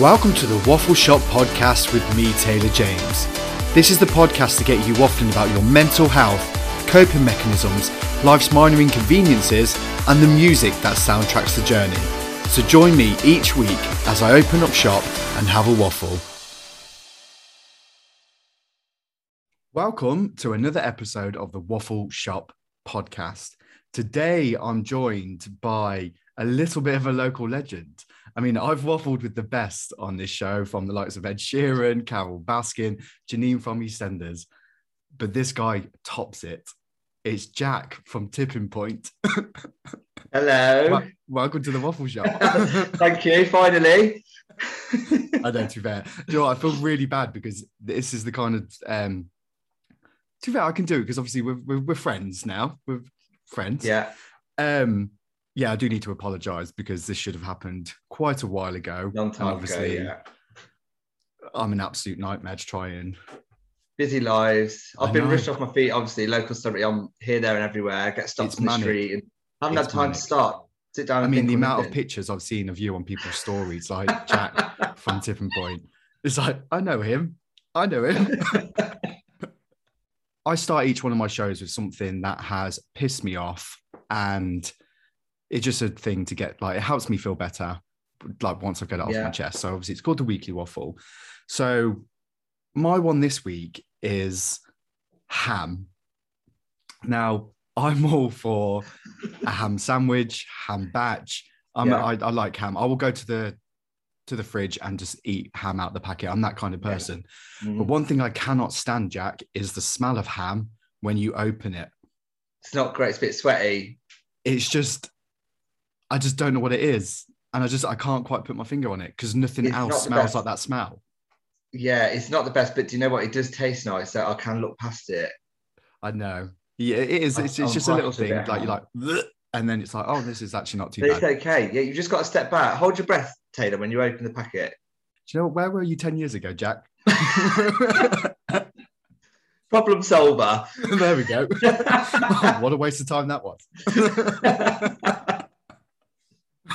Welcome to the Waffle Shop podcast with me, Taylor James. This is the podcast to get you waffling about your mental health, coping mechanisms, life's minor inconveniences, and the music that soundtracks the journey. So join me each week as I open up shop and have a waffle. Welcome to another episode of the Waffle Shop podcast. Today I'm joined by a little bit of a local legend. I mean, I've waffled with the best on this show from the likes of Ed Sheeran, Carole Baskin, Janine from EastEnders, but this guy tops it. It's Jack from Tipping Point. Hello. Welcome to the Waffle Shop. Thank you. Finally. I know, to be fair. Do you know what? I feel really bad because this is the kind of um to be fair, I can do it because obviously we're, we're we're friends now. We're friends. Yeah. Um yeah, I do need to apologize because this should have happened quite a while ago. Long time ago. Yeah. I'm an absolute nightmare to try and Busy lives. I I've been know. rushed off my feet. Obviously, local celebrity. I'm here, there, and everywhere. Get stopped It's in the manic. street, and haven't It's had time manic. to stop. Sit down. I mean the amount of pictures I've seen of you on people's stories, like Jack from Tipping Point. It's like, I know him. I know him. I start each one of my shows with something that has pissed me off and it's just a thing to get like it helps me feel better like once I've got it off Yeah. my chest. So obviously it's called the weekly waffle. So my one this week is ham. Now I'm all for a ham sandwich, ham batch. I'm, Yeah. I, I like ham. I will go to the to the fridge and just eat ham out the packet. I'm that kind of Yeah. person. Mm. But one thing I cannot stand, Jack, is the smell of ham when you open it. It's not great. It's a bit sweaty. It's just, I just don't know what it is. And I just, I can't quite put my finger on it because nothing It's else smells best. like that smell. Yeah, it's not the best, but do you know what? It does taste nice. So I can look past it. I know. Yeah, it is. It's, it's just a little thing. Like you're like, "Bleh," and then it's like, oh, this is actually not too But it's bad. okay. Yeah, you just got to step back. Hold your breath, Taylor, when you open the packet. Do you know where were you 10 years ago, Jack? Problem solver. there we go. what a waste of time that was.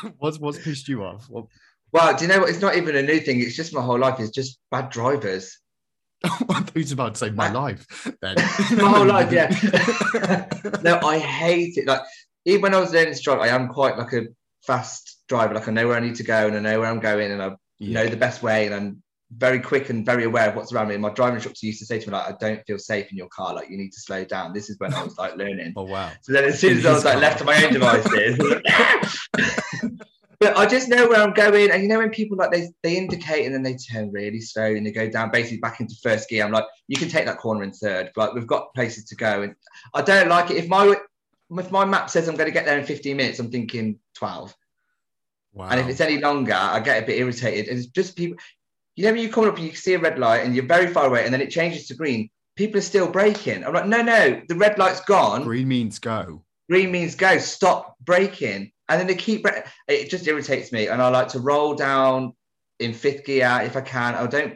what's what's pissed you off? What... Well, do you know what? It's not even a new thing. It's just my whole life. It's just bad drivers. Who's about to say my life? Then my whole life, yeah. no, I hate it. Like even when I was learning to drive, I am quite like a fast driver. Like I know where I need to go and I know where I'm going and I yeah. know the best way and I'm very quick and very aware of what's around me. And my driving instructor used to say to me, like, I don't feel safe in your car. Like, you need to slow down. This is when I was like learning. oh, wow. So then as soon as I was like left to my own devices, but I just know where I'm going. And you know, when people like they, they indicate and then they turn really slow and they go down basically back into first gear, I'm like, you can take that corner in third. Like, we've got places to go. And I don't like it. If my, if my map says I'm going to get there in 15 minutes, I'm thinking 12. Wow. And if it's any longer, I get a bit irritated. It's just people, you know, when you come up and you see a red light and you're very far away and then it changes to green, people are still braking. I'm like, no, no, the red light's gone. Green means go. Green means go. Stop braking. And then they keep, it just irritates me. And I like to roll down in fifth gear if I can. I don't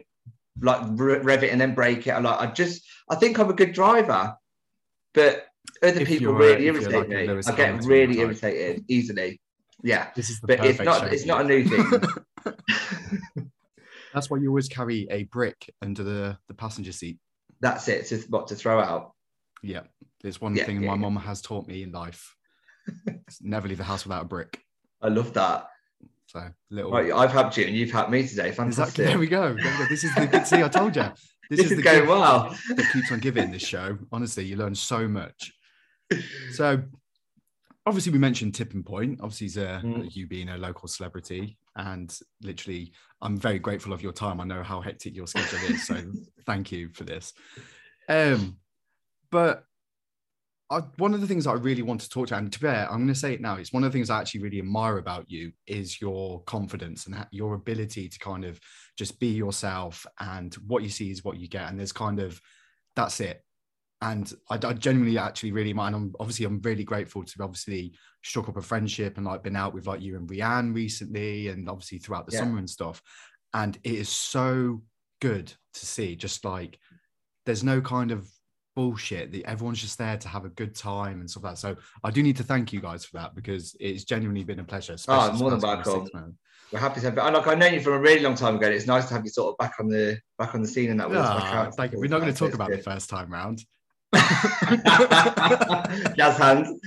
like rev it and then brake it. I like, I just, I think I'm a good driver, but other if people really irritate like me. I get really irritated easily. Yeah. This is but it's not, it's not a new thing. That's why you always carry a brick under the, the passenger seat. That's it. To what to throw out. Yeah, it's one yeah, thing yeah, my yeah. mom has taught me in life. never leave the house without a brick. I love that. So little. Right, I've helped you, and you've helped me today. Fantastic. Exactly. There we go. This is the good. See, I told you. This, this is, is, the going well. That keeps on giving this show. Honestly, you learn so much. So obviously we mentioned tipping point obviously uh, mm. you being a local celebrity and literally i'm very grateful of your time i know how hectic your schedule is so thank you for this um but I, one of the things I really want to talk to, and to be fair, I'm going to say it now. It's one of the things I actually really admire about you is your confidence and your ability to kind of just be yourself, and what you see is what you get. And there's kind of that's it and I, I, genuinely actually really mind. I'm obviously I'm really grateful to obviously struck up a friendship and like been out with like you and Rianne recently, and obviously throughout the yeah. summer and stuff. And it is so good to see. Just like there's no kind of bullshit that everyone's just there to have a good time and stuff like that. So I do need to thank you guys for that because it's genuinely been a pleasure. Oh, more than welcome. We're happy to have. And like I know you from a really long time ago. It's nice to have you sort of back on the back on the scene and that. Oh, thank you. We're not going to talk about the first time round. Jazz hands.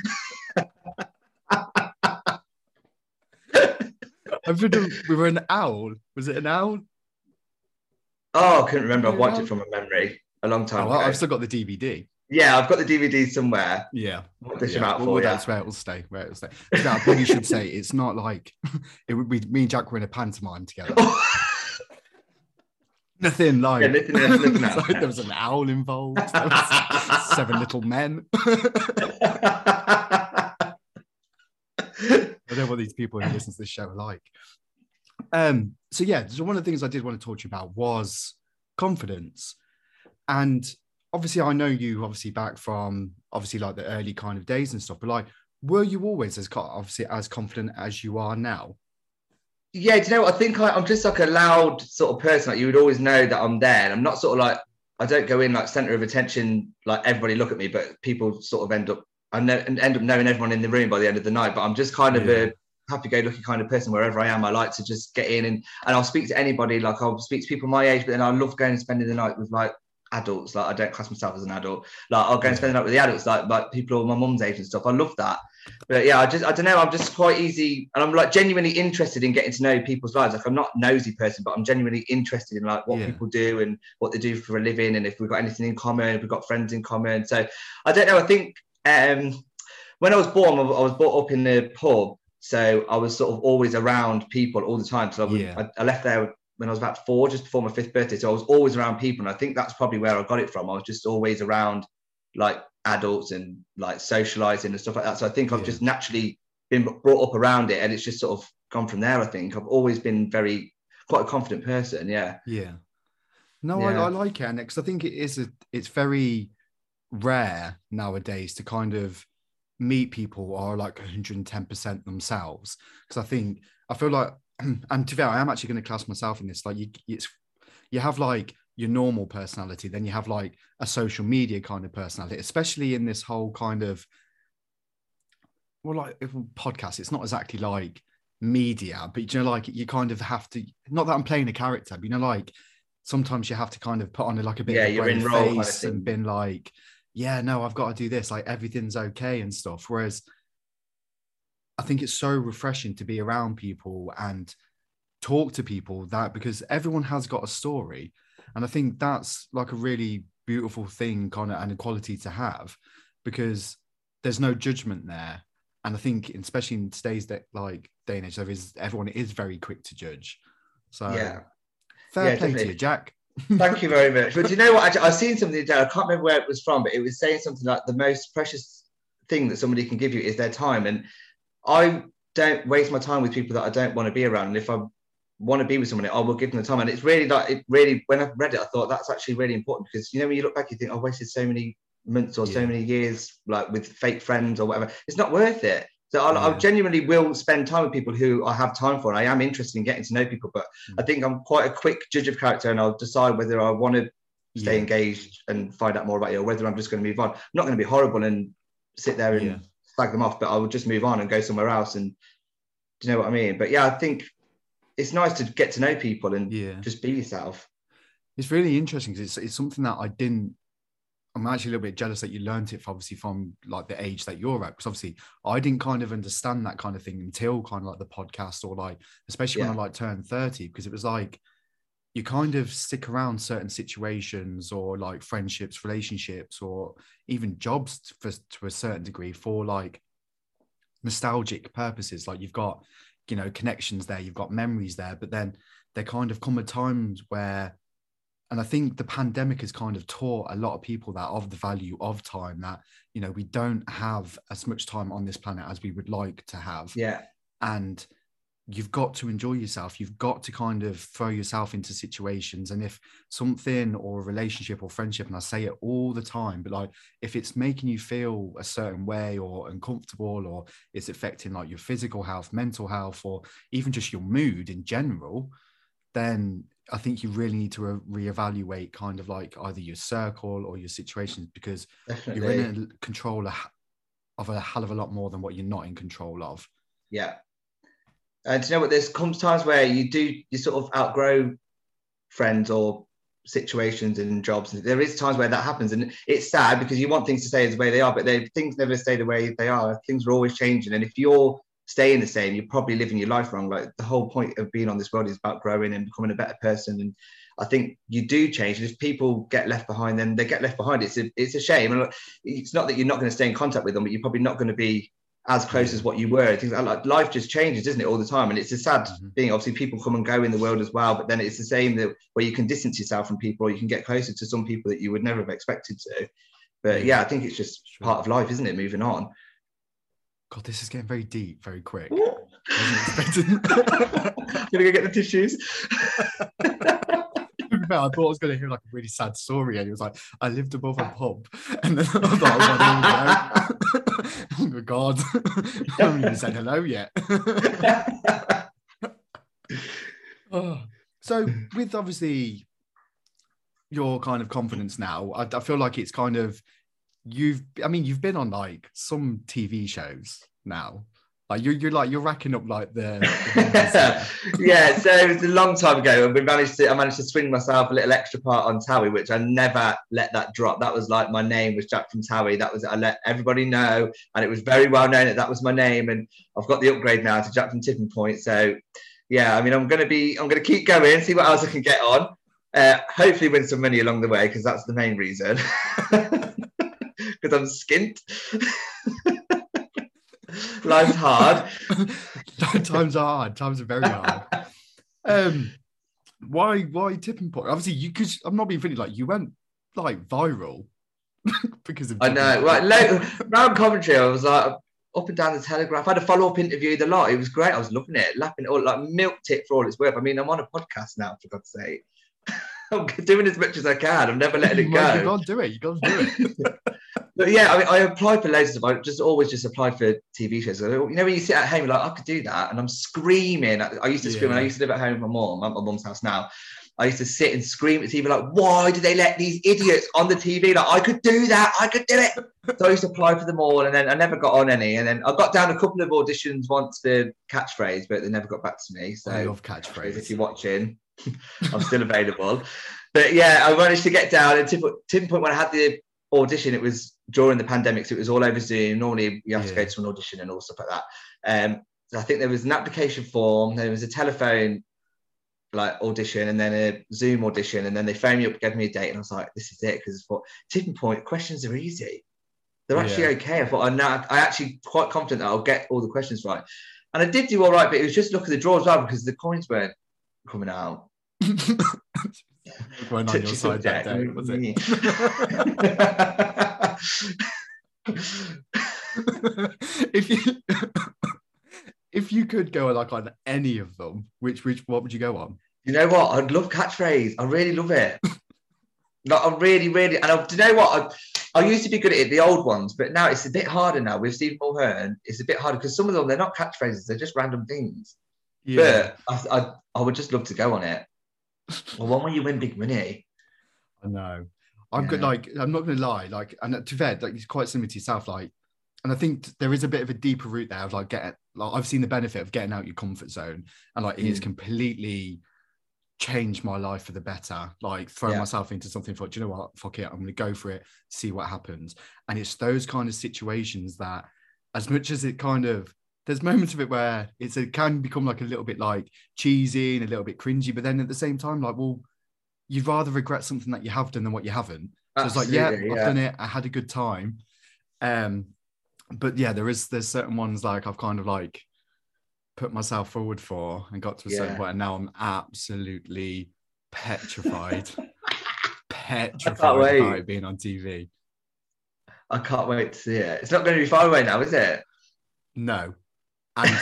we were an owl. Was it an owl? Oh, I couldn't remember. I've watched it from a memory a long time oh, ago. I've still got the DVD. Yeah, I've got the DVD somewhere. Yeah, dish yeah. out well, for That's where it will stay. Where it will stay. I probably should say it's not like it would be me and Jack were in a pantomime together. Nothing like, yeah, nothing like there was an owl involved. seven little men. I don't know what these people who listen to this show are like. Um, so yeah, so one of the things I did want to talk to you about was confidence. And obviously I know you obviously back from obviously like the early kind of days and stuff, but like were you always as obviously as confident as you are now? Yeah, do you know what? I think I, am just like a loud sort of person. Like you would always know that I'm there. And I'm not sort of like I don't go in like center of attention, like everybody look at me, but people sort of end up I know and end up knowing everyone in the room by the end of the night. But I'm just kind of yeah. a happy-go-lucky kind of person wherever I am. I like to just get in and and I'll speak to anybody. Like I'll speak to people my age, but then I love going and spending the night with like adults. Like I don't class myself as an adult. Like I'll go and spend the night with the adults, like like people my mum's age and stuff. I love that. But yeah, I just I don't know. I'm just quite easy, and I'm like genuinely interested in getting to know people's lives. Like I'm not nosy person, but I'm genuinely interested in like what yeah. people do and what they do for a living, and if we've got anything in common, if we've got friends in common. So I don't know. I think um, when I was born, I was brought up in the pub, so I was sort of always around people all the time. So I, would, yeah. I, I left there when I was about four, just before my fifth birthday. So I was always around people. And I think that's probably where I got it from. I was just always around like adults and like socializing and stuff like that. So I think I've yeah. just naturally been brought up around it and it's just sort of gone from there. I think I've always been very, quite a confident person. Yeah. Yeah. No, yeah. I, I, like it. Because I think it is, a, it's very rare nowadays to kind of meet people who are like 110% themselves. Because I think, I feel like and to be fair, I am actually going to class myself in this. Like you, it's you have like your normal personality, then you have like a social media kind of personality, especially in this whole kind of well, like if podcast, it's not exactly like media, but you know, like you kind of have to not that I'm playing a character, but you know, like sometimes you have to kind of put on like a bit Yeah, of you're in role face and been like, yeah, no, I've got to do this, like everything's okay and stuff. Whereas I think it's so refreshing to be around people and talk to people that because everyone has got a story. And I think that's like a really beautiful thing, kind of, and a quality to have because there's no judgment there. And I think, especially in today's day, like day and age, there is everyone is very quick to judge. So Yeah. fair Yeah, play to you, Jack. Thank you very much. But do you know what? Actually, I've seen something today. I can't remember where it was from, but it was saying something like the most precious thing that somebody can give you is their time. And I don't waste my time with people that I don't want to be around. And if I want to be with someone, I will give them the time. And it's really like it really when I read it, I thought that's actually really important because you know when you look back, you think oh, I've wasted so many months or so many years like with fake friends or whatever. It's not worth it. So I, I Yeah. genuinely will spend time with people who I have time for, and I am interested in getting to know people. But I mm. think I'm quite a quick judge of character, and I'll decide whether I want to stay Yeah. engaged and find out more about you, or whether I'm just going to move on. I'm not going to be horrible and sit there and Yeah. slag them off, but I will just move on and go somewhere else. And do you know what I mean? But yeah, I think it's nice to get to know people and Yeah. just be yourself. It's really interesting because it's, it's something that I didn't. I'm actually a little bit jealous that you learned it obviously from like the age that you're at because obviously I didn't kind of understand that kind of thing until kind of like the podcast or like especially when I like turned 30 because it was like you kind of stick around certain situations or like friendships, relationships, or even jobs for, to a certain degree for like nostalgic purposes. Like you've got, you know, connections there, you've got memories there, but then there kind of come a times where, and I think the pandemic has kind of taught a lot of people that of the value of time that, you know, we don't have as much time on this planet as we would like to have Yeah. and you've got to enjoy yourself you've got to kind of throw yourself into situations and if something or a relationship or friendship and i say it all the time but like if it's making you feel a certain way or uncomfortable or it's affecting like your physical health mental health or even just your mood in general then i think you really need to re- reevaluate kind of like either your circle or your situations because Definitely. you're in a control of of a hell of a lot more than what you're not in control of Yeah. And you know what? There's comes times where you do you sort of outgrow friends or situations and jobs. There is times where that happens, and it's sad because you want things to stay the way they are, but they, things never stay the way they are. Things are always changing, and if you're staying the same, you're probably living your life wrong. Like the whole point of being on this world is about growing and becoming a better person. And I think you do change. And if people get left behind, then they get left behind. It's a it's a shame. And it's not that you're not going to stay in contact with them, but you're probably not going to be as close as what you were. Things like- life just changes, isn't it, all the time? And it's a sad Mhm. thing. Obviously, people come and go in the world as well, but then it's the same that where you can distance yourself from people, or you can get closer to some people that you would never have expected to. But Yeah. yeah, I think it's just Sure. part of life, isn't it? Moving on. God, this is getting very deep, very quick. Gonna go get the tissues. Fair, I thought I was going to hear like a really sad story, and he was like, "I lived above a pub," and then I thought, "Oh, oh my god, I haven't even said hello yet." Oh. So, with obviously your kind of confidence now, I, I feel like it's kind of you've. I mean, you've been on like some TV shows now. Like you're, you're like you're racking up like the. the yeah, so it was a long time ago, and we managed to. I managed to swing myself a little extra part on Towie, which I never let that drop. That was like my name was Jack from Towie. That was I let everybody know, and it was very well known that that was my name. And I've got the upgrade now to Jack from Tipping Point. So yeah, I mean, I'm gonna be, I'm gonna keep going, see what else I can get on. Uh, hopefully, win some money along the way because that's the main reason. Because I'm skint. Life's hard. times are hard. Times are very hard. Um, why why tipping point? Obviously, you could. I'm not being funny. Like you went like viral because of. I know. Right, lo- round commentary, I was like up and down the telegraph. I had a follow up interview, the lot. It was great. I was loving it, lapping it all, like milked it for all it's worth. I mean, I'm on a podcast now, for God's sake. I'm doing as much as I can. I'm never letting it go. You go. gotta do it. You gotta do it. But yeah, I mean, I applied for loads of. I just always just applied for TV shows. You know, when you sit at home, you're like, I could do that. And I'm screaming. I used to scream when I used to live at home with my mom. I'm at my mom's house now. I used to sit and scream at TV like, why do they let these idiots on the TV? Like, I could do that, I could do it. So I used to apply for them all, and then I never got on any. And then I got down a couple of auditions once for catchphrase, but they never got back to me. So I love catchphrase. if you're watching, I'm still available. But yeah, I managed to get down. And tip, tip point when I had the audition, it was during the pandemic, so it was all over Zoom. Normally, you have to go to an audition and all stuff like that. Um, so I think there was an application form, there was a telephone like audition, and then a Zoom audition, and then they phoned me up, gave me a date, and I was like, "This is it," because I thought tipping point questions are easy. They're actually Yeah. okay. I thought I'm now I actually quite confident that I'll get all the questions right, and I did do all right, but it was just look at the draw as well because the coins weren't coming out. Weren't on your side that day, was it? if you if you could go like on any of them, which which what would you go on? You know what? I'd love catchphrase. I really love it. like I really, really, and I, do you know what? I, I used to be good at it, the old ones, but now it's a bit harder now with Stephen Mulhern. It's a bit harder because some of them they're not catchphrases; they're just random things. But I, I, I would just love to go on it. Well, one where you win big money. I know. I'm good. Yeah. Like, I'm not gonna lie. Like, and to Ved, like, it's quite similar to yourself. Like, and I think there is a bit of a deeper route there of like getting. Like, I've seen the benefit of getting out your comfort zone, and like, it has Mm. completely changed my life for the better. Like, throwing Yeah. myself into something. For do you know what? Fuck it. I'm gonna go for it. See what happens. And it's those kind of situations that, as much as it kind of. There's moments of it where it's it can become like a little bit like cheesy and a little bit cringy, but then at the same time, like, well, you'd rather regret something that you have done than what you haven't. So it's like, yeah, Absolutely, I've done it. I had a good time. Um, but yeah, there is there's certain ones like I've kind of like put myself forward for and got to a certain point, and now I'm absolutely petrified, petrified about it being on TV. I can't wait to see it. It's not going to be far away now, is it? No, and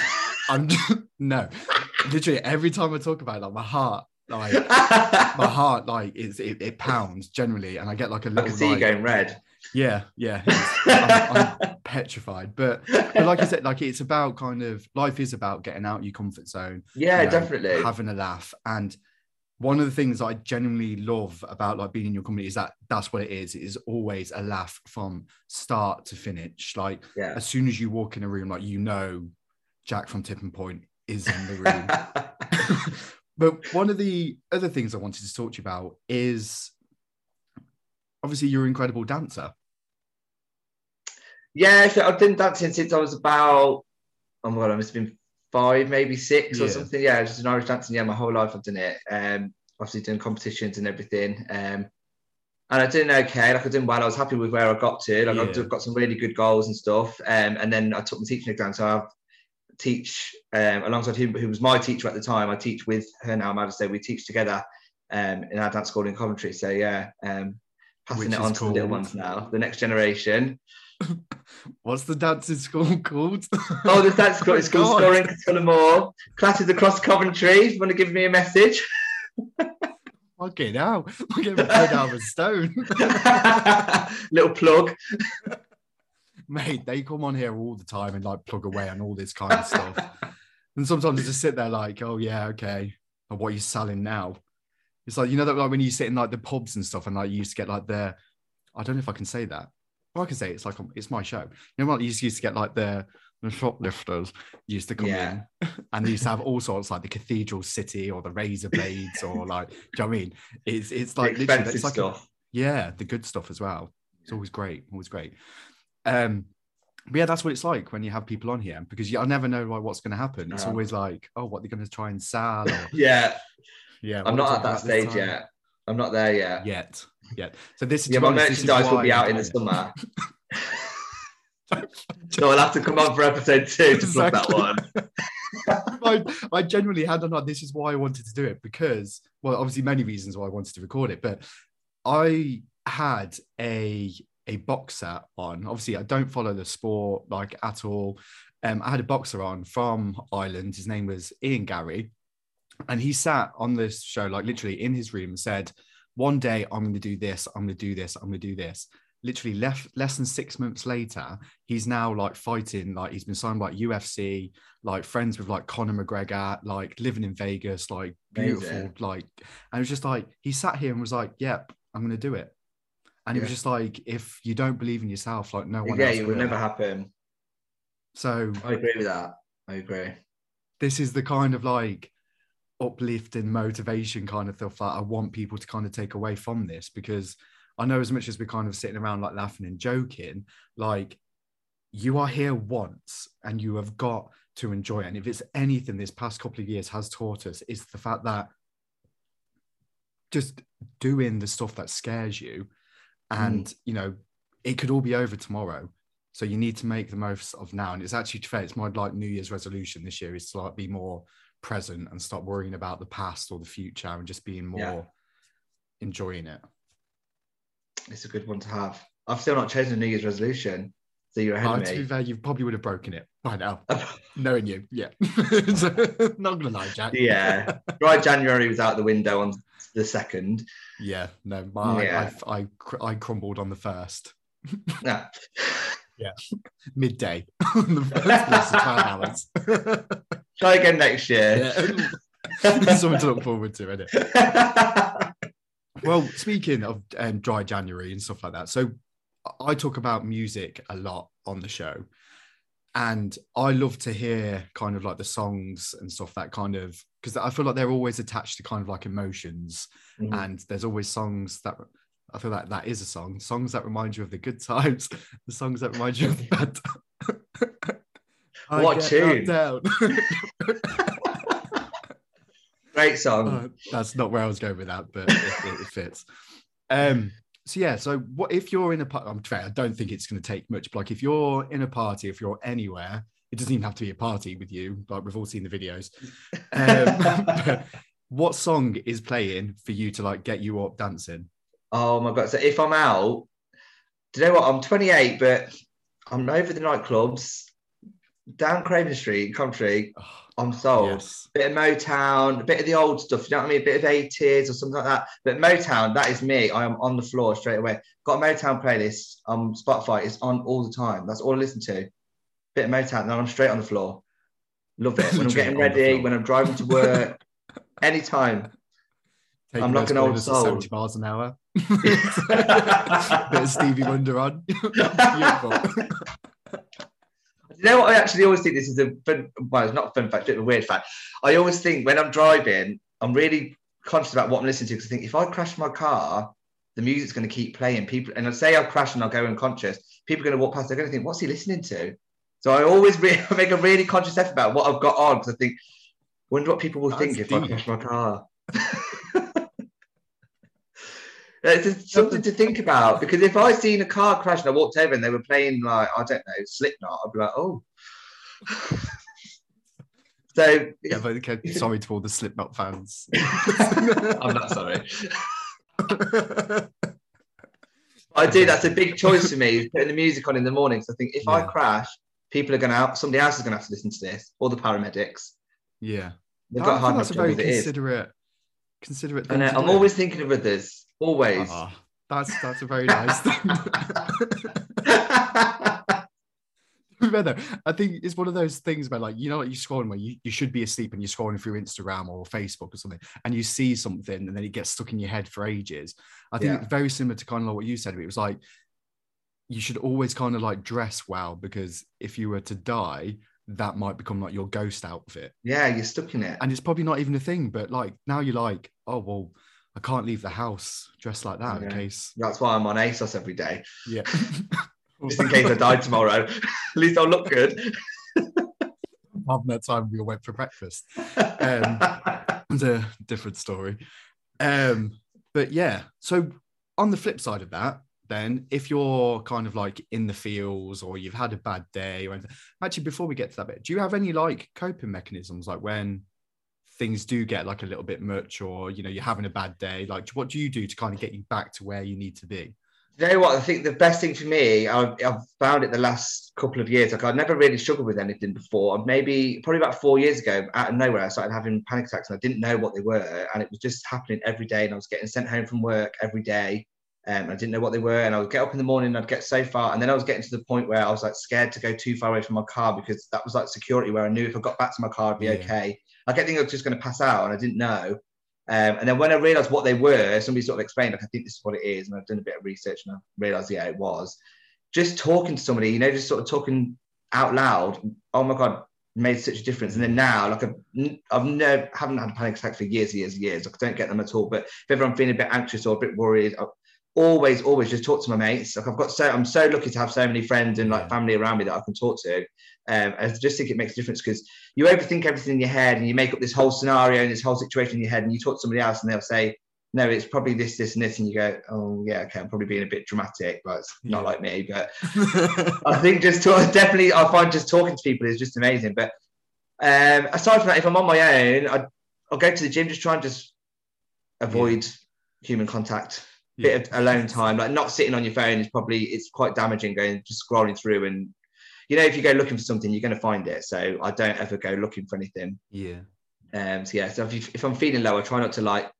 I'm no, literally every time I talk about it, like my heart, like my heart, like it's it, it pounds generally, and I get like a little can see like, you going red. Yeah, yeah. I'm, I'm petrified. But but like I said, like it's about kind of life is about getting out your comfort zone. yeah, you know, definitely. Having a laugh. And one of the things I genuinely love about like being in your company is that that's what it is. It is always a laugh from start to finish. Like yeah. as soon as you walk in a room, like you know Jack from Tipping Point is in the room. but one of the other things I wanted to talk to you about is obviously you're an incredible dancer. Yeah, I've been dancing since I was about, oh my god, I must have been five, maybe six or something. Yeah. something. Yeah, just an Irish dancing. Yeah, my whole life I've done it. Um, obviously doing competitions and everything. Um, and I did okay. Like I did well. I was happy with where I got to. Like Yeah. I've got some really good goals and stuff. Um, and then I took my teaching exam. So I teach um, alongside him, who was my teacher at the time. I teach with her now. I'm about to say we teach together um, in our dance school in Coventry. So yeah, um, passing Which it is on to the little ones now, the next generation. What's the dancing school called? Oh, the dance school. It's called. Scoring Tullamore. Classes across Coventry. If you want to give me a message. Fucking hell. I'm getting out of a stone. Little plug. Mate, they come on here all the time and like plug away on all this kind of stuff. and sometimes I just sit there like, oh yeah, okay. And what are you selling now? It's like, you know, that like when you sit in like the pubs and stuff and like you used to get like the, I don't know if I can say that. Well, I can say it, it's like, um, it's my show. You know what? You used to get like the, the shoplifters used to come Yeah. in and they used to have all sorts like the cathedral city or the razor blades or like, do you know what I mean? It's, it's like literally, it's like, a- stuff. yeah, the good stuff as well. It's always great, always great. Um, but yeah, that's what it's like when you have people on here because you, I never know like what's going to happen. It's No. always like, oh, what they're going to try and sell, or yeah. yeah. I'm not at that stage yet. I'm not there yet. Yet, yet. So this, Yeah, my honest, merchandise will be out in the summer. So I'll have to come on for episode two to plug that one. I, I genuinely had on this is why I wanted to do it because well obviously many reasons why I wanted to record it but I had a a boxer on. Obviously I don't follow the sport like at all. Um I had a boxer on from Ireland. His name was Ian Garry. And he sat on this show like literally in his room and said one day I'm going to do this I'm going to do this I'm going to do this. Literally left less than six months later, he's now like fighting, like he's been signed by UFC, like friends with like Conor McGregor, like living in Vegas, like beautiful, Amazing. like, and it was just like he sat here and was like, "Yep, I'm gonna do it." And it was just like, if you don't believe in yourself, like no one yeah, else it would never happen. So I agree with that. I agree. this is the kind of like uplifting motivation kind of stuff that I want people to kind of take away from this because I know as much as we're kind of sitting around like laughing and joking, like you are here once and you have got to enjoy it. And if it's anything this past couple of years has taught us, is the fact that just doing the stuff that scares you and you know it could all be over tomorrow so you need to make the most of now and it's actually fair it's my like new year's resolution this year is to like be more present and stop worrying about the past or the future and just being more Yeah. enjoying it It's a good one to have. I've still not chosen a New Year's resolution, so you're ahead Uh, of to be me. fair you probably would have broken it by now knowing you yeah So, not gonna lie jack yeah, right. January was out the window on the second. yeah no my, Yeah. I, I, cr- I crumbled on the first No. midday on the first less than 12 hours Try again next year. yeah. something to look forward to isn't it Well, speaking of um, dry January and stuff like that, so I talk about music a lot on the show, and I love to hear kind of like the songs and stuff that kind of because I feel like they're always attached to kind of like emotions, Mhm. and there's always songs that I feel like that is a song, songs that remind you of the good times, the songs that remind you of the bad. I What tune? down. Great song. Uh, that's not where I was going with that, but it, it, it fits. Um, so yeah, so what if you're in a party? I'm fair, I don't think it's going to take much. But like if you're in a party, if you're anywhere, it doesn't even have to be a party with you. Like we've all seen the videos. Um, what song is playing for you to like get you up dancing? Oh my god! So if I'm out, do you know what? I'm 28, but I'm over the nightclubs down Craven Street, Coventry. Oh, I'm sold. yes. Bit of Motown, a bit of the old stuff. You know what I mean? A bit of 80s or something like that. But Motown, that is me. I am on the floor straight away. Got a Motown playlist on Spotify. It's on all the time. That's all I listen to. Bit of Motown, and then I'm straight on the floor. Love it. When I'm getting ready, when I'm driving to work, anytime. Taking I'm like an old soul. 70 miles an hour. Bit of Stevie Wonder on. Beautiful. You know what? I actually always think this is a fun, well, it's not a fun fact, it's a bit of a weird fact. I always think when I'm driving, I'm really conscious about what I'm listening to because I think if I crash my car, the music's going to keep playing. People, and I say I crash and I'll go unconscious. People are going to walk past. They're going to think, "What's he listening to?" So I always re- make a really conscious effort about what I've got on because I think, wonder what people will That's think if I crash my car. It's just something to think about because if I seen a car crash and I walked over and they were playing like I don't know Slipknot, I'd be like, oh. so Yeah, but okay, sorry to all the Slipknot fans. I'm not sorry. I do. That's a big choice for me. Putting the music on in the morning. So I think if I crash, people are going to. Somebody else is going to have to listen to this, or the paramedics. Yeah. They've I got a think hard that's enough a very as it is. considerate, considerate. Uh, to I'm always thinking of others. Always. Ah, that's that's a very nice thing. Remember, I think it's one of those things where, like, you know, what you're scrolling where you, you should be asleep and you're scrolling through Instagram or Facebook or something, and you see something and then it gets stuck in your head for ages. I think Yeah. it's very similar to kind of like what you said. It was like you should always kind of like dress well because if you were to die, that might become like your ghost outfit. yeah, you're stuck in it. And it's probably not even a thing, but like now you're like, oh well, I can't leave the house dressed like that in case. That's why I'm on ASOS every day, Yeah. just in case I die tomorrow. At least I'll look good. From that time we all went for breakfast. Um, it's a different story. Um, but yeah, so on the flip side of that, then if you're kind of like in the fields or you've had a bad day or anything, actually, before we get to that bit, do you have any like coping mechanisms like when things do get like a little bit much or you know you're having a bad day? Like, what do you do to kind of get you back to where you need to be? you know what? I think the best thing for me, I've, I've found it the last couple of years. Like I've never really struggled with anything before. Maybe probably about four years ago, out of nowhere, I started having panic attacks and I didn't know what they were, and it was just happening every day. And I was getting sent home from work every day, Um, I didn't know what they were, and I would get up in the morning, and I'd get so far, and then I was getting to the point where I was like scared to go too far away from my car because that was like security, where I knew if I got back to my car, I'd be Yeah. okay. I kept thinking I was just going to pass out, and I didn't know. Um, and then when I realised what they were, somebody sort of explained, like, I think this is what it is, and I've done a bit of research, and I realised, yeah, it was. Just talking to somebody, you know, just sort of talking out loud. Oh my god, made such a difference. And then now, like I've, I've never haven't had a panic attack for years, years, years. Like I don't get them at all. But if ever I'm feeling a bit anxious or a bit worried, I always, always just talk to my mates. Like I've got so I'm so lucky to have so many friends and like family around me that I can talk to. Um, I just think it makes a difference because you overthink everything in your head and you make up this whole scenario and this whole situation in your head and you talk to somebody else and they'll say, no, it's probably this, this, and this, and you go, oh yeah, okay, I'm probably being a bit dramatic, but it's not Yeah. like me. But I think just talk, definitely, I find just talking to people is just amazing. But um, aside from that, if I'm on my own, I, I'll go to the gym, just try and just avoid human contact. Yeah. Bit of alone time, like not sitting on your phone is probably it's quite damaging. Going just scrolling through and you know if you go looking for something, you're going to find it. So I don't ever go looking for anything. yeah. Um, so yeah, so if, you, if I'm feeling low, I try not to like.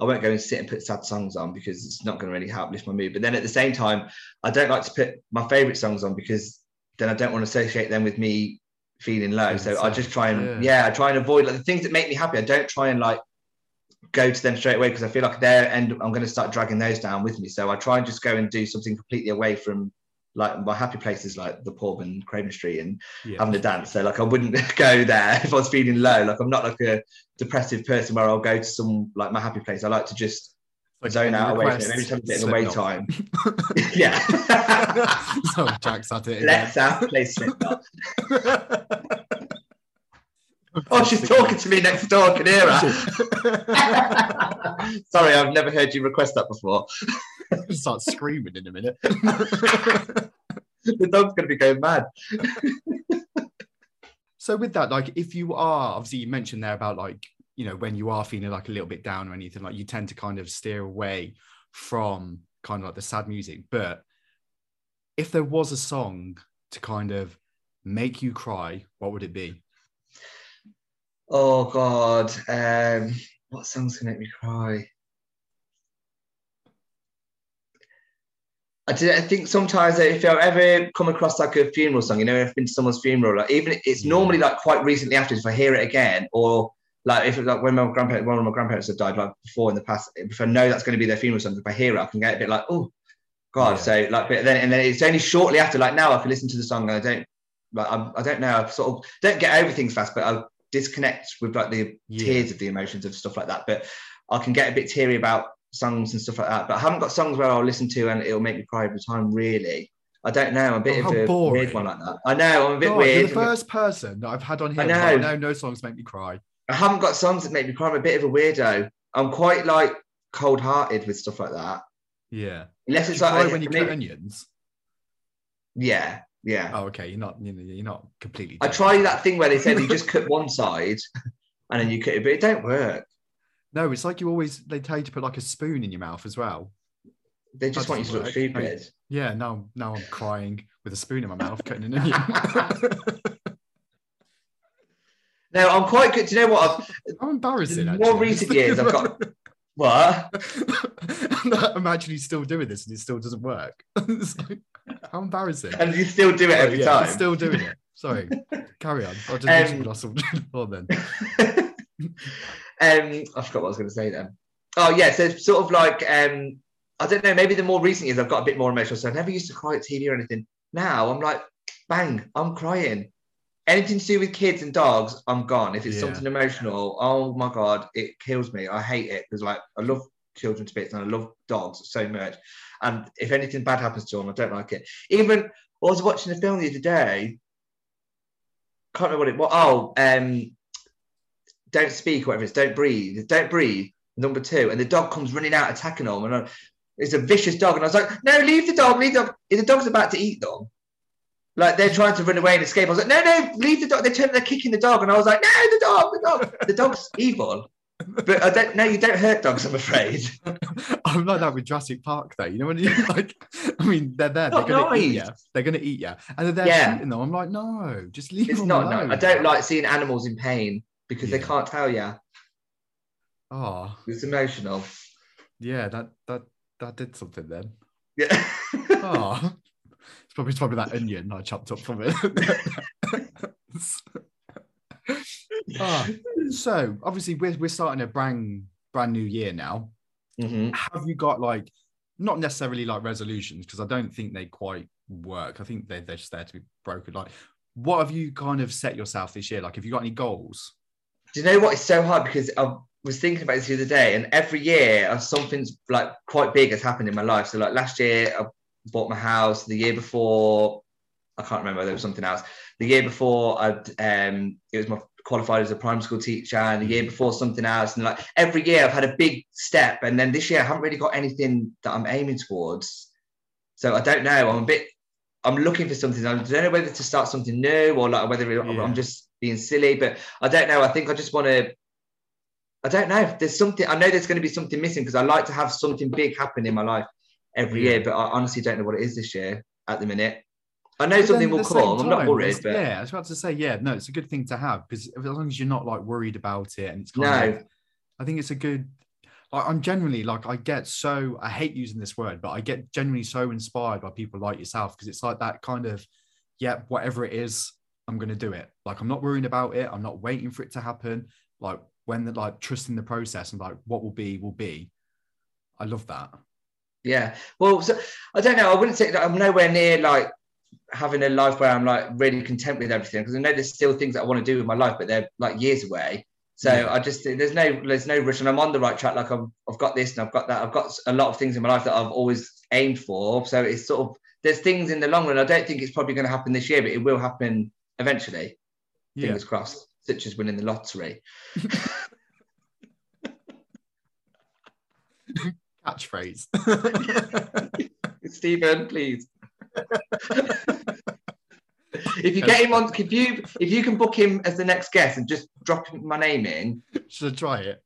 I won't go and sit and put sad songs on because it's not going to really help lift my mood. But then at the same time, I don't like to put my favorite songs on because then I don't want to associate them with me feeling low. So I just try and yeah. yeah. I try and avoid like the things that make me happy. I don't try and like go to them straight away because I feel like they're and I'm going to start dragging those down with me. So I try and just go and do something completely away from like my happy places like the pub and Craven Street and Yeah. having a dance. So like I wouldn't go there if I was feeling low. Like I'm not like a depressive person where I'll go to some like my happy place. I like to just Like, zone out away from it. Maybe bit of away time. yeah. so Jack's at it again. Let's out play Slipknot. Oh, she's talking to me next door. I can hear her. Sorry, I've never heard you request that before. Start screaming in a minute. The dog's going to be going mad. So with that, like if you are obviously you mentioned there about like, you know, when you are feeling like a little bit down or anything, like you tend to kind of steer away from kind of like the sad music. But if there was a song to kind of make you cry, what would it be? Oh God, um, what songs can make me cry? I, did, I think sometimes if I ever come across like a funeral song, you know, if I've been to someone's funeral, like even it's Yeah. normally like quite recently after, if I hear it again, or like if like when my grandparents, one of my grandparents have died like before in the past, if I know that's going to be their funeral song, if I hear it, I can get a bit like, oh God. Yeah. So like, but then and then it's only shortly after, like now I can listen to the song and I don't, like I, I don't know, I sort of don't get over things fast, but I disconnect with like the Yeah. tears of the emotions of stuff like that. But I can get a bit teary about songs and stuff like that. But I haven't got songs where I'll listen to and it'll make me cry every time. Really, I don't know. I'm a bit Oh, of a boring. weird one like that. I know. I'm a bit God, weird. You're the first person that I've had on here. I that's like, know. no, songs make me cry. I haven't got songs that make me cry. I'm a bit of a weirdo. I'm quite like cold-hearted with stuff like that. Yeah. Unless it's you like when you cut onions? yeah, yeah. Oh, okay. You're not. You know, you're not completely. I try that thing where they said you just cut one side and then you cut it, but it don't work. No, it's like you always. They tell you to put like a spoon in your mouth as well. They just want you to look stupid. Yeah. Now, now I'm crying with a spoon in my mouth, cutting an onion. No, I'm quite good. Do you know what? I've, How embarrassing. In more actually. recent years, I've got- what? Imagine he's still doing this and it still doesn't work. Like, how embarrassing. And you still do it every yeah, time. still doing it. Sorry. Carry on. I'll just Um, lost before then. um, I forgot what I was going to say then. Oh yeah, so it's sort of like um, I don't know. Maybe the more recent years, I've got a bit more emotional. So I never used to cry at TV or anything. Now I'm like, bang, I'm crying. Anything to do with kids and dogs, I'm gone. If it's Yeah. something emotional, oh my god, it kills me. I hate it because like I love children to bits and I love dogs so much. And if anything bad happens to them, I don't like it. Even I was watching a film the other day. Can't remember what it was. Oh, um, don't speak, whatever it's, don't breathe, don't breathe. Number two, and the dog comes running out attacking them, and I, it's a vicious dog. And I was like, no, leave the dog, leave the dog. If the dog's about to eat them, like they're trying to run away and escape. I was like, no, no, leave the dog. They turn, they're kicking the dog, and I was like, no, the dog, the dog, the dog's evil. But I don't. No, you don't hurt dogs. I'm afraid. I'm like that with Jurassic Park, though. You know when you like, I mean, they're there, they're Not gonna eat you. They're gonna eat you, and they're there Yeah. shooting them. I'm like, no, just leave It's them not. alone. No, I don't like seeing animals in pain because they can't tell you. Oh, ah. It's emotional. yeah, that that that did something then. Yeah. Oh, it's probably, it's probably that onion I chopped up from it. Ah, so obviously we're we're starting a brand brand new year now. Mhm. Have you got like not necessarily like resolutions because I don't think they quite work. I think they they're just there to be broken. Like, what have you kind of set yourself this year? Like, have you got any goals? Do you know what? It's so hard because I was thinking about this the other day, and every year uh, something's like quite big has happened in my life. So, like last year, I bought my house. The year before, I can't remember. There was something else. The year before, I um, it was my qualified as a primary school teacher, and the year before something else. And like every year, I've had a big step, and then this year, I haven't really got anything that I'm aiming towards. So I don't know. I'm a bit. I'm looking for something. I don't know whether to start something new or like whether Yeah. I'm just being silly. But I don't know. I think I just want to. I don't know. There's something. I know there's going to be something missing because I like to have something big happen in my life every Yeah. year. But I honestly don't know what it is this year at the minute. I know But something will at the same come. I'm not worried. But yeah, I was about to say, yeah, no, it's a good thing to have because as long as you're not like worried about it and it's kind No. of, I think it's a good. Like, I'm generally like I get so I hate using this word, but I get genuinely so inspired by people like yourself because it's like that kind of, yeah, whatever it is, I'm gonna do it. Like I'm not worrying about it. I'm not waiting for it to happen. Like when the like trusting the process and like what will be will be. I love that. Yeah. Well, so, I don't know. I wouldn't say that I'm nowhere near like having a life where I'm like really content with everything because I know there's still things that I want to do with my life, but they're like years away. So Yeah. I just there's no there's no rush, and I'm on the right track. Like I've I've got this and I've got that. I've got a lot of things in my life that I've always aimed for. So it's sort of there's things in the long run. I don't think it's probably going to happen this year, but it will happen eventually. Yeah. Fingers crossed. Such as winning the lottery. Catchphrase. Stephen, please. if you get him on, if you if you can book him as the next guest and just drop my name in, Should I try it?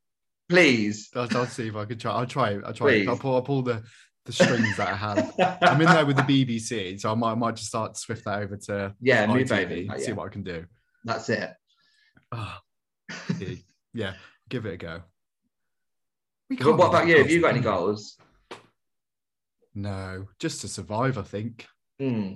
please. I'll, I'll see if I can try. I'll try it. I'll try it. I'll pull, I'll pull the, the strings that I have. I'm in there with the BBC, so I might, I might just start to swift that over to Yeah, move baby. see Yeah, what I can do. that's it. Yeah, yeah, give it a go. We can't what about you? Have you got any goals? No, just to survive, I think. Hmm,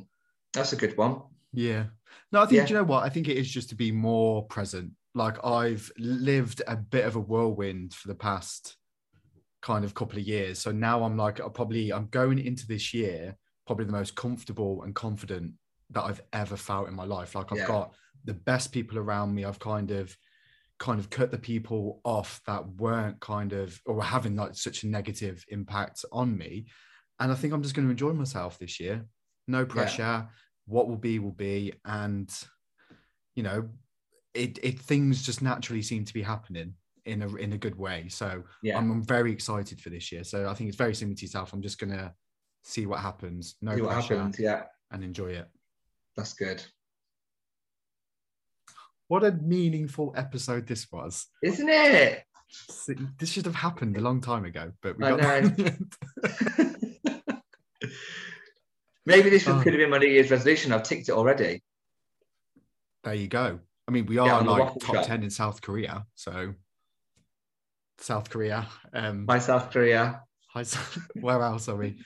that's a good one. Yeah. No, I think, Yeah. do you know what? I think it is just to be more present. Like I've lived a bit of a whirlwind for the past kind of couple of years. So now I'm like, I probably, I'm going into this year, probably the most comfortable and confident that I've ever felt in my life. Like I've Yeah. got the best people around me. I've kind of, kind of cut the people off that weren't kind of, or were having like such a negative impact on me. And I think I'm just going to enjoy myself this year. No pressure what will be will be and you know it, it things just naturally seem to be happening in a in a good way so Yeah. I'm, I'm very excited for this year so i think it's very similar to yourself i'm just gonna see what happens no See what pressure happens. Yeah, and enjoy it that's good. What a meaningful episode this was Isn't it? this should have happened a long time ago but we I got know. Maybe this Oh. could have been my New Year's resolution. I've ticked it already. there you go i mean we are the like top shop. 10 in south korea so south korea um My South Korea. Hi, Where else are we?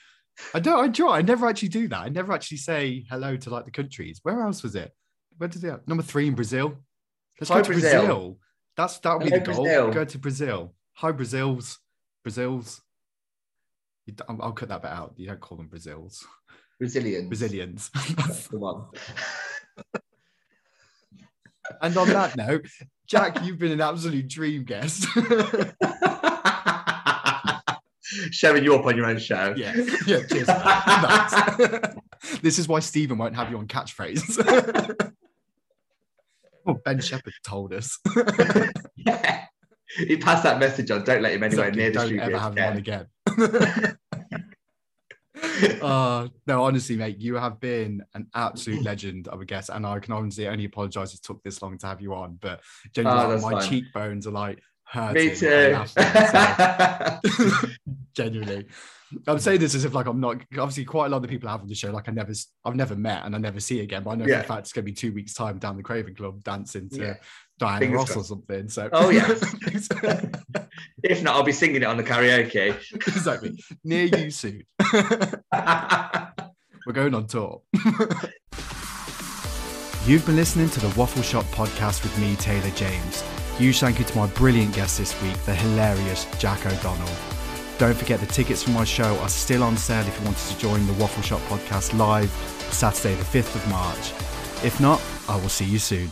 I don't. I try. I never actually do that. I never actually say hello to like the countries. Where else was it? Where did it? Number three in Brazil. Let's Hi, go to Brazil. Brazil. That's that would be the goal. Brazil. Go to Brazil. Hi, Brazils. Brazils. You d- I'll, I'll cut that bit out. You don't call them Brazils. Brazilians. Brazilians. That's the one. and on that note, Jack, you've been an absolute dream guest. Showing you up on your own show. yeah. Yeah. Cheers. this is why Stephen won't have you on catchphrase. Oh, Ben Shephard told us. Yeah. He passed that message on. Don't let him anywhere Exactly, near the Don't studio. ever have him on again. uh, no, honestly, mate, you have been an absolute legend of a guest, and I can honestly only apologise it took this long to have you on. But Oh, like, my fine. cheekbones are like hurting. Me too. so- genuinely, I'm saying this as if like I'm not. Obviously, quite a lot of the people I have on the show, like I never, I've never met and I never see again. But I know for Yeah. a fact it's going to be two weeks time down the Craven Club dancing to Yeah. Diana Fingers Ross or something. So Oh, yeah. if not, I'll be singing it on the karaoke. exactly. Near you soon. We're going on tour. You've been listening to the Waffle Shop podcast with me, Taylor James. Huge thank you to my brilliant guest this week, the hilarious Jack O'Donnell. Don't forget the tickets for my show are still on sale if you wanted to join the Waffle Shop podcast live Saturday, the 5th of March. If not, I will see you soon.